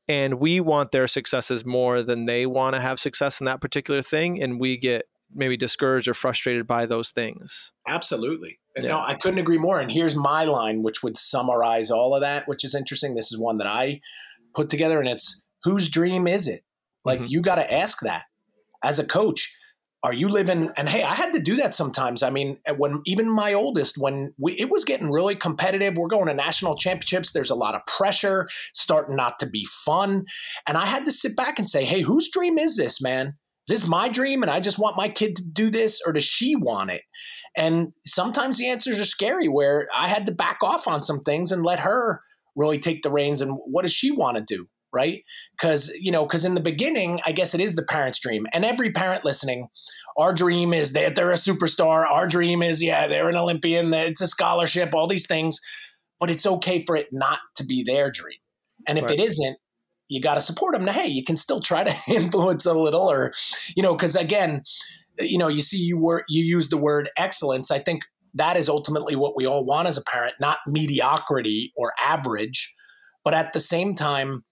and we want their successes more than they want to have success in that particular thing and we get maybe discouraged or frustrated by those things Absolutely. Yeah. No, I couldn't agree more. And here's my line, which would summarize all of that, which is interesting. This is one that I put together, and it's whose dream is it? Like, Mhm. you got to ask that as a coach. Are you living? And hey, I had to do that sometimes. I mean, when even my oldest, when we, it was getting really competitive, we're going to national championships. There's a lot of pressure, starting not to be fun, and I had to sit back and say, "Hey, whose dream is this, man? Is this my dream, and I just want my kid to do this, or does she want it?" And sometimes the answers are scary where I had to back off on some things and let her really take the reins and what does she want to do? Right. Cause, you know, cause in the beginning, I guess it is the parent's dream. And every parent listening, our dream is that they're a superstar. Our dream is, yeah, they're an Olympian, that it's a scholarship, all these things. But it's okay for it not to be their dream. And if Right. it isn't, you got to support them. Now, hey, you can still try to influence a little, or you know, because again, you know, you see you were you use the word excellence. I think that is ultimately what we all want as a parent, not mediocrity or average, but at the same time,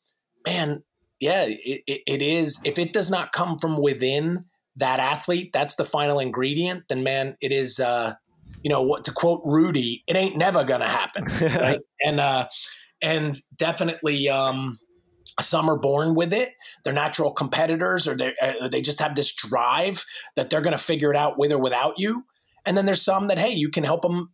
man, yeah, it, it, it is. If it does not come from within that athlete, that's the final ingredient. Then, man, it is. Uh, you know what to quote Rudy, it ain't never gonna happen, right? and uh, and definitely, um, some are born with it. They're natural competitors, or they uh, they just have this drive that they're going to figure it out with or without you. And then there's some that hey, you can help them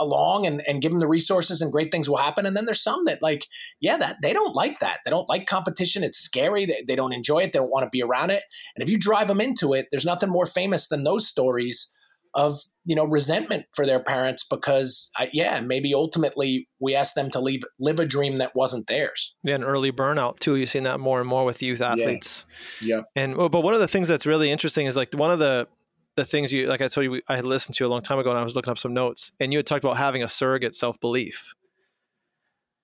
along and, and give them the resources, and great things will happen. And then there's some that like, yeah, that they don't like that. They don't like competition. It's scary. They, they don't enjoy it. They don't want to be around it. And if you drive them into it, there's nothing more famous than those stories of you know resentment for their parents because I, yeah maybe ultimately we asked them to leave live a dream that wasn't theirs. Yeah and early burnout too. You've seen that more and more with youth athletes. Yeah. And but one of the things that's really interesting is like one of the the things you like i told you i had listened to a long time ago and i was looking up some notes and you had talked about having a surrogate self-belief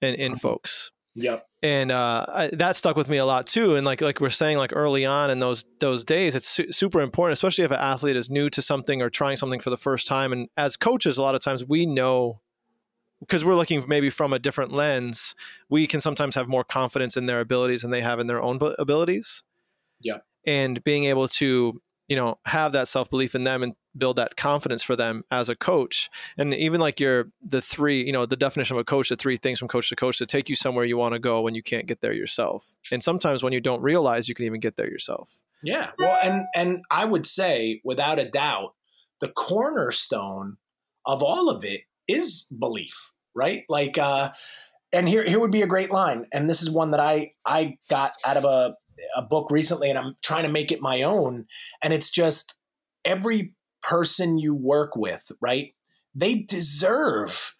in in uh-huh. folks. Yep and uh, I, that stuck with me a lot too. And like like we're saying, like early on in those those days, it's su- super important, especially if an athlete is new to something or trying something for the first time. And as coaches, a lot of times we know because we're looking maybe from a different lens, we can sometimes have more confidence in their abilities than they have in their own abilities. Yeah. And being able to you know have that self belief in them and build that confidence for them as a coach. And even like your the three you know the definition of a coach the three things from coach to coach to take you somewhere you want to go when you can't get there yourself. And sometimes when you don't realize you can even get there yourself. Yeah. Well and and i would say without a doubt the cornerstone of all of it is belief right? Like uh and here here would be a great line and this is one that i i got out of a a book recently and i'm trying to make it my own and it's just every person you work with, right? They deserve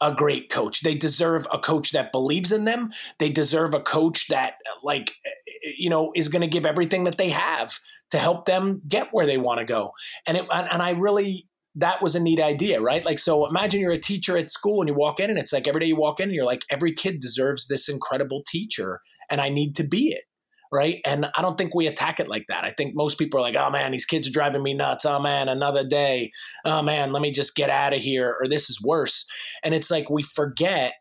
a great coach. They deserve a coach that believes in them. They deserve a coach that, like, eh, eh, you know, is going to give everything that they have to help them get where they want to go. And it, and I really, that was a neat idea, right? Like, so imagine you're a teacher at school and you walk in, and it's like every day you walk in, and you're like, every kid deserves this incredible teacher, and I need to be it right? And I don't think we attack it like that. I think most people are like, oh man, these kids are driving me nuts. Oh man, another day. Oh man, let me just get out of here, or this is worse. And it's like we forget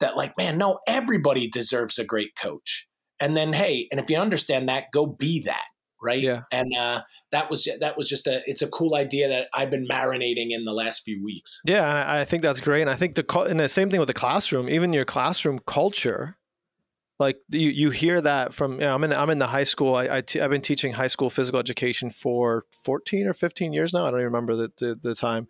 that, like, man, no, everybody deserves a great coach. And then, hey, and if you understand that, go be that, right? Yeah. And uh, that was that was just a it's a cool idea that I've been marinating in the last few weeks. yeah and I, I think that's great and i think the and the same thing with the classroom even your classroom culture like you, you hear that from you know, I'm in I'm in the high school I, I t- I've been teaching high school physical education for 14 or 15 years now I don't even remember the, the, the time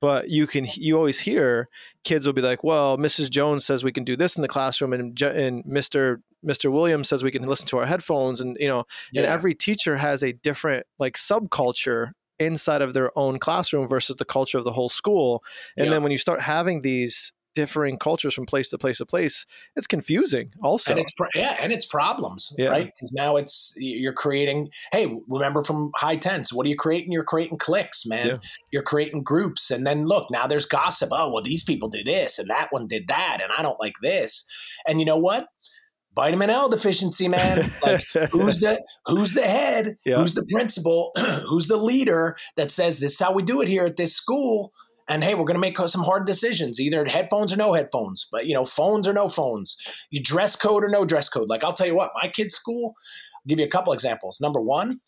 but you can you always hear kids will be like well Mrs. Jones says we can do this in the classroom and, and Mr. Mr. Williams says we can listen to our headphones and you know and every teacher has a different like subculture inside of their own classroom versus the culture of the whole school and Yeah. then when you start having these differing cultures from place to place to place it's confusing also and it's pro- yeah, and it's problems, Yeah. right? Because now it's you're creating. Hey, remember from high tense? What are you creating? You're creating cliques, man. Yeah. You're creating groups, and then look, now there's gossip. Oh, well, these people do this, and that one did that, and I don't like this. And you know what? Vitamin L deficiency, man. Like who's the who's the head? Yeah. Who's the principal? who's the leader that says this is how we do it here at this school? And hey, we're going to make some hard decisions, either headphones or no headphones, but you know, phones or no phones, you dress code or no dress code. Like I'll tell you what, my kids' school. I'll give you a couple examples. Number one,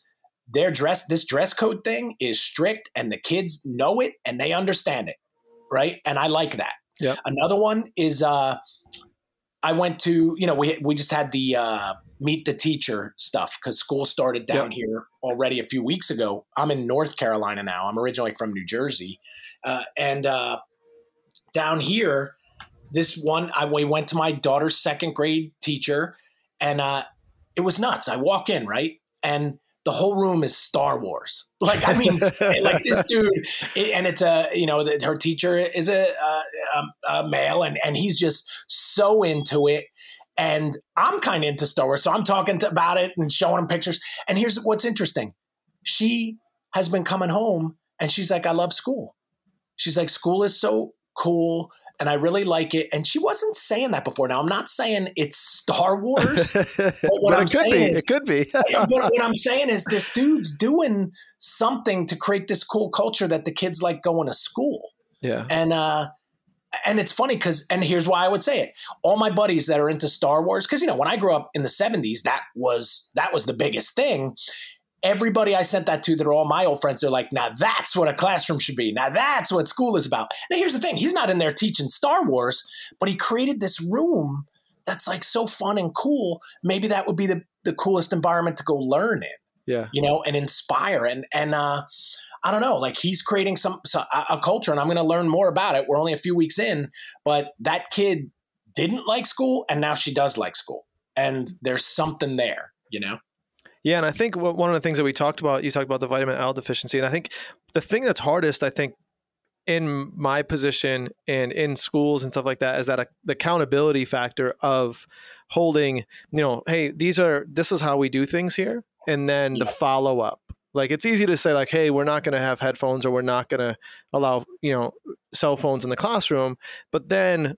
their dress, this dress code thing is strict, and the kids know it and they understand it, right? And I like that. Yep. Another one is uh, I went to, you know, we we just had the uh, meet the teacher stuff because school started down here already a few weeks ago. I'm in North Carolina now. I'm originally from New Jersey, uh, and uh, down here, this one I we went to my daughter's second grade teacher, and uh, it was nuts. I walk in right, and the whole room is Star Wars. Like I mean, like this dude, and it's a you know her teacher is a, a, a male, and and he's just so into it. And I'm kind of into Star Wars, so I'm talking to, about it and showing him pictures. And here's what's interesting: she has been coming home, and she's like, "I love school." She's like, "School is so cool." And I really like it. And she wasn't saying that before. Now, I'm not saying it's Star Wars, but what I'm it could be saying is- it could be but what I'm saying is this dude's doing something to create this cool culture that the kids like going to school. yeah And uh and it's funny because and here's why I would say it. All my buddies that are into Star Wars, because you know, when I grew up in the 70s, that was that was the biggest thing. Everybody I sent that to that are all my old friends, they're like, now that's what a classroom should be. Now that's what school is about. Now here's the thing, he's not in there teaching Star Wars, but he created this room that's like so fun and cool. Maybe that would be the, the coolest environment to go learn in yeah you know, and inspire. And and uh, I don't know, like he's creating some, so- a, a culture, and I'm going to learn more about it. We're only a few weeks in, but that kid didn't like school, and now she does like school, and there's something there, you know. Yeah, and I think one of the things that we talked about, you talked about the vitamin L deficiency, and I think the thing that's hardest, I think, in my position and in schools and stuff like that, is that a, the accountability factor of holding, you know, hey, these are this is how we do things here, and then the follow up. Like it's easy to say like, hey, we're not going to have headphones or we're not going to allow you know cell phones in the classroom, but then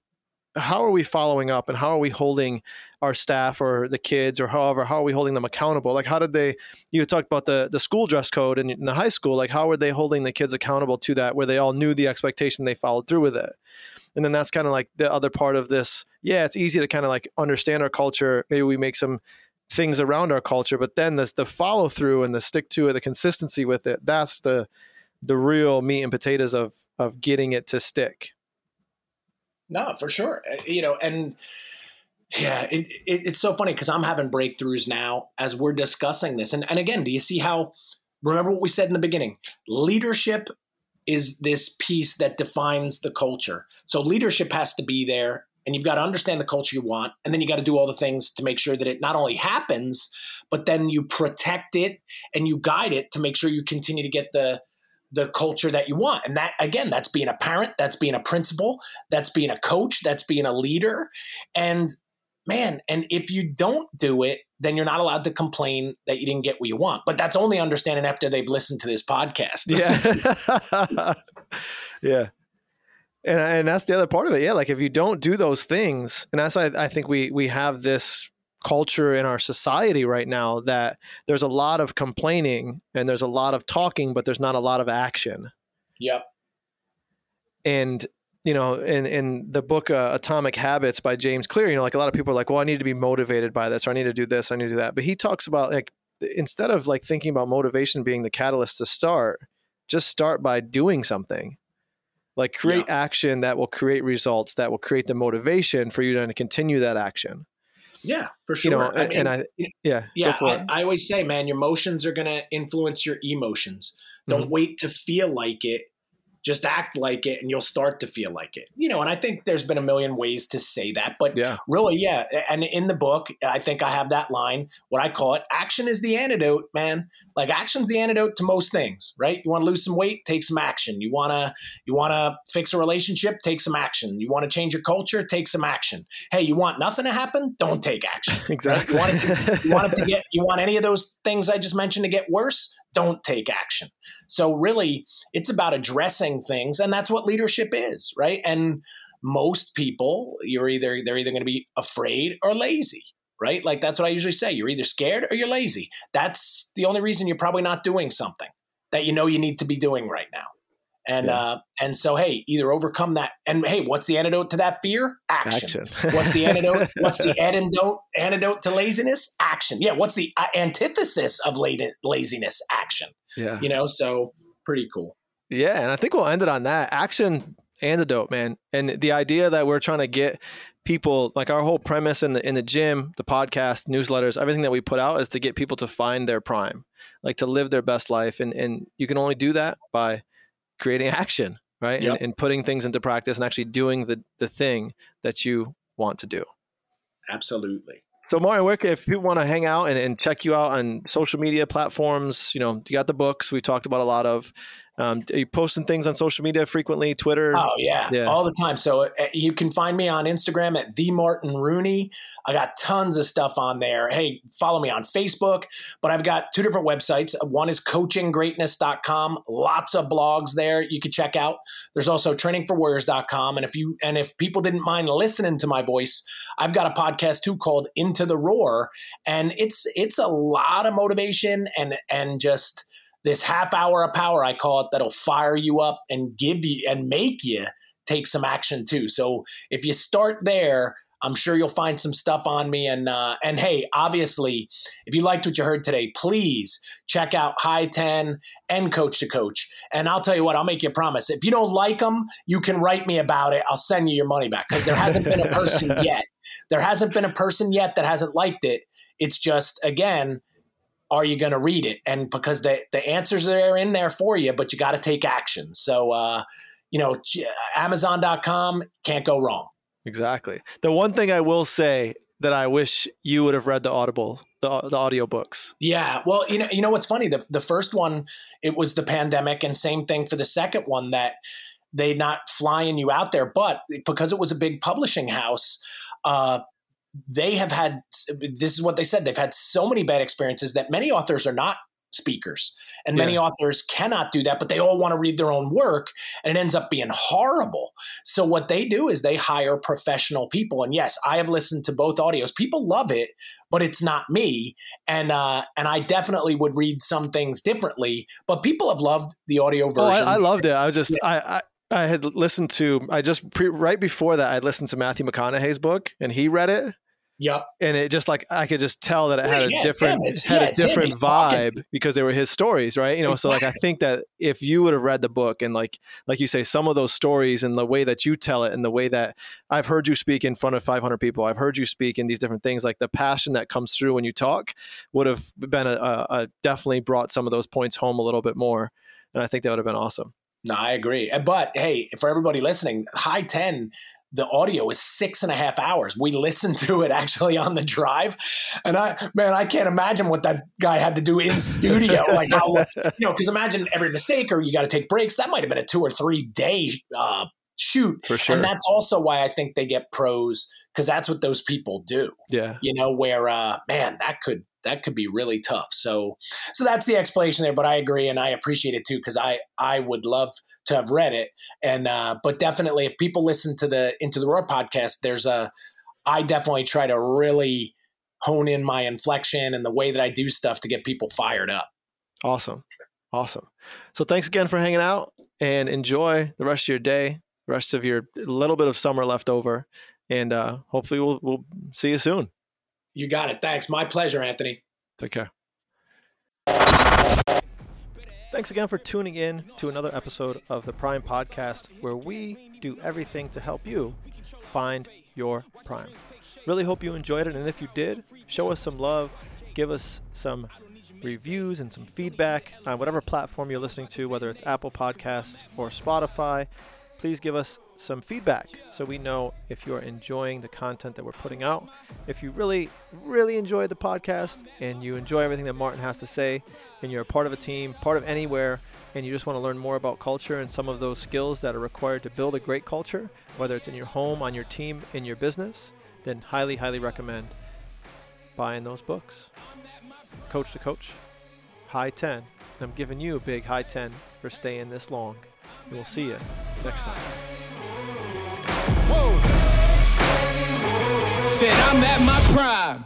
how are we following up and how are we holding our staff or the kids or however how are we holding them accountable? Like how did they you talked about the the school dress code in, in the high school like how were they holding the kids accountable to that where they all knew the expectation they followed through with it? And then that's kind of like the other part of this yeah it's easy to kind of like understand our culture. Maybe we make some things around our culture but then this the follow through and the stick to it the consistency with it that's the the real meat and potatoes of of getting it to stick No, for sure. Uh, You know, and yeah, it, it, it's so funny because I'm having breakthroughs now as we're discussing this. And, and again, do you see how, remember what we said in the beginning? Leadership is this piece that defines the culture. So leadership has to be there, and you've got to understand the culture you want. And then you got to do all the things to make sure that it not only happens, but then you protect it and you guide it to make sure you continue to get the, the culture that you want. And that, again, that's being a parent, that's being a principal, that's being a coach, that's being a leader. And man, and if you don't do it, then you're not allowed to complain that you didn't get what you want. But that's only understanding after they've listened to this podcast. Yeah. yeah. And and that's the other part of it. Yeah, like if you don't do those things, and that's why I, I think we we have this culture in our society right now that there's a lot of complaining and there's a lot of talking, but there's not a lot of action. Yep. And you know, in in the book uh, Atomic Habits by James Clear, you know, like a lot of people are like, well, I need to be motivated by this, or I need to do this, I need to do that. But he talks about like instead of like thinking about motivation being the catalyst to start, just start by doing something. Like create action that will create results, that will create the motivation for you to continue that action. Yeah, for sure. You know, I mean, and I yeah, yeah, I. I always say, man, your emotions are going to influence your emotions. Mm-hmm. Don't wait to feel like it. Just act like it, and you'll start to feel like it. You know, and I think there's been a million ways to say that, but Yeah. really, yeah. And in the book, I think I have that line. What I call it: action is the antidote, man. Like action's the antidote to most things, right? You want to lose some weight, take some action. You wanna you wanna fix a relationship, take some action. You want to change your culture, take some action. Hey, you want nothing to happen? Don't take action. exactly. You want, to, you want to get you want any of those things I just mentioned to get worse? Don't take action. So really, it's about addressing things, and that's what leadership is, right? And most people, you're either they're either going to be afraid or lazy, right? Like that's what I usually say. You're either scared or you're lazy. That's the only reason you're probably not doing something that you know you need to be doing right now. And Yeah. uh, and so hey, either overcome that. And hey, what's the antidote to that fear? Action. Action. What's the antidote? What's the antidote? Antidote to laziness? Action. Yeah. What's the uh, antithesis of la- laziness? Action. yeah. You know. So pretty cool. Yeah, and I think we'll end it on that action antidote, man. And the idea that we're trying to get people like our whole premise in the in the gym, the podcast, newsletters, everything that we put out is to get people to find their prime, like to live their best life, and and you can only do that by creating action, right? Yep. And, and putting things into practice and actually doing the the thing that you want to do. Absolutely. So, Martin, where, if people want to hang out and, and check you out on social media platforms, you know, you got the books we talked about a lot of. Um, are you posting things on social media frequently? Twitter? Oh yeah, Yeah. all the time. So uh, you can find me on Instagram at the Martin Rooney. I got tons of stuff on there. Hey, follow me on Facebook. But I've got two different websites. One is coachinggreatness.com. Lots of blogs there you could check out. There's also trainingforwarriors.com. And if you and if people didn't mind listening to my voice, I've got a podcast too called Into the Roar, and it's it's a lot of motivation and and just this half hour of power I call it that'll fire you up and give you and make you take some action too. So if you start there, I'm sure you'll find some stuff on me. And uh, and hey, obviously, if you liked what you heard today, please check out High Ten and Coach to Coach. And I'll tell you what, I'll make you a promise. If you don't like them, you can write me about it. I'll send you your money back because there hasn't been a person yet. There hasn't been a person yet that hasn't liked it. It's just again, are you going to read it? And because the the answers are in there for you, but you got to take action. So uh, you know, Amazon.com can't go wrong. Exactly. The one thing I will say that I wish you would have read the Audible, the the audiobooks. Yeah. Well, you know, you know what's funny? The the first one, it was the pandemic, and same thing for the second one that they not flying you out there, but because it was a big publishing house, uh, they have had. This is what they said. They've had so many bad experiences that many authors are not speakers, and many Yeah. authors cannot do that. But they all want to read their own work, and it ends up being horrible. So what they do is they hire professional people. And yes, I have listened to both audios. People love it, but it's not me. And uh, and I definitely would read some things differently. But people have loved the audio Oh, version. I, I loved it. I was just I, I I had listened to I just pre, right before that I listened to Matthew McConaughey's book and he read it Yep. and it just like I could just tell that it had Yeah, a yeah, different it's- had yeah, a different vibe because they were his stories, right? You know, so like I think that if you would have read the book and like like you say some of those stories and the way that you tell it and the way that I've heard you speak in front of 500 people, I've heard you speak in these different things, like the passion that comes through when you talk would have been a, a, a definitely brought some of those points home a little bit more, and I think that would have been awesome. No, I agree. But hey, for everybody listening, High 10, the audio is six and a half hours. We listened to it actually on the drive. And I, man, I can't imagine what that guy had to do in studio. like, how, you know, because imagine every mistake or you got to take breaks. That might have been a two or three day uh, shoot. For sure. And that's also why I think they get pros because that's what those people do Yeah. you know where uh man that could that could be really tough so so that's the explanation there but i agree and i appreciate it too because i i would love to have read it and uh but definitely if people listen to the into the roar podcast there's a i definitely try to really hone in my inflection and the way that i do stuff to get people fired up Awesome. Awesome. So thanks again for hanging out and enjoy the rest of your day, rest of your little bit of summer left over. And uh, hopefully we'll, we'll see you soon. you got it thanks my pleasure anthony Take care. Thanks again for tuning in to another episode of the Prime Podcast, where we do everything to help you find your prime. Really hope you enjoyed it, and if you did, show us some love, give us some reviews and some feedback on whatever platform you're listening to, whether it's Apple Podcasts or Spotify. Please give us some feedback so we know if you're enjoying the content that we're putting out. If you really, really enjoy the podcast and you enjoy everything that Martin has to say, and you're a part of a team, part of anywhere, and you just want to learn more about culture and some of those skills that are required to build a great culture, whether it's in your home, on your team, in your business, then highly, highly recommend buying those books. Coach to Coach, high 10. And I'm giving you a big high 10 for staying this long. And we'll see you next time. Whoa. Said I'm at my prime.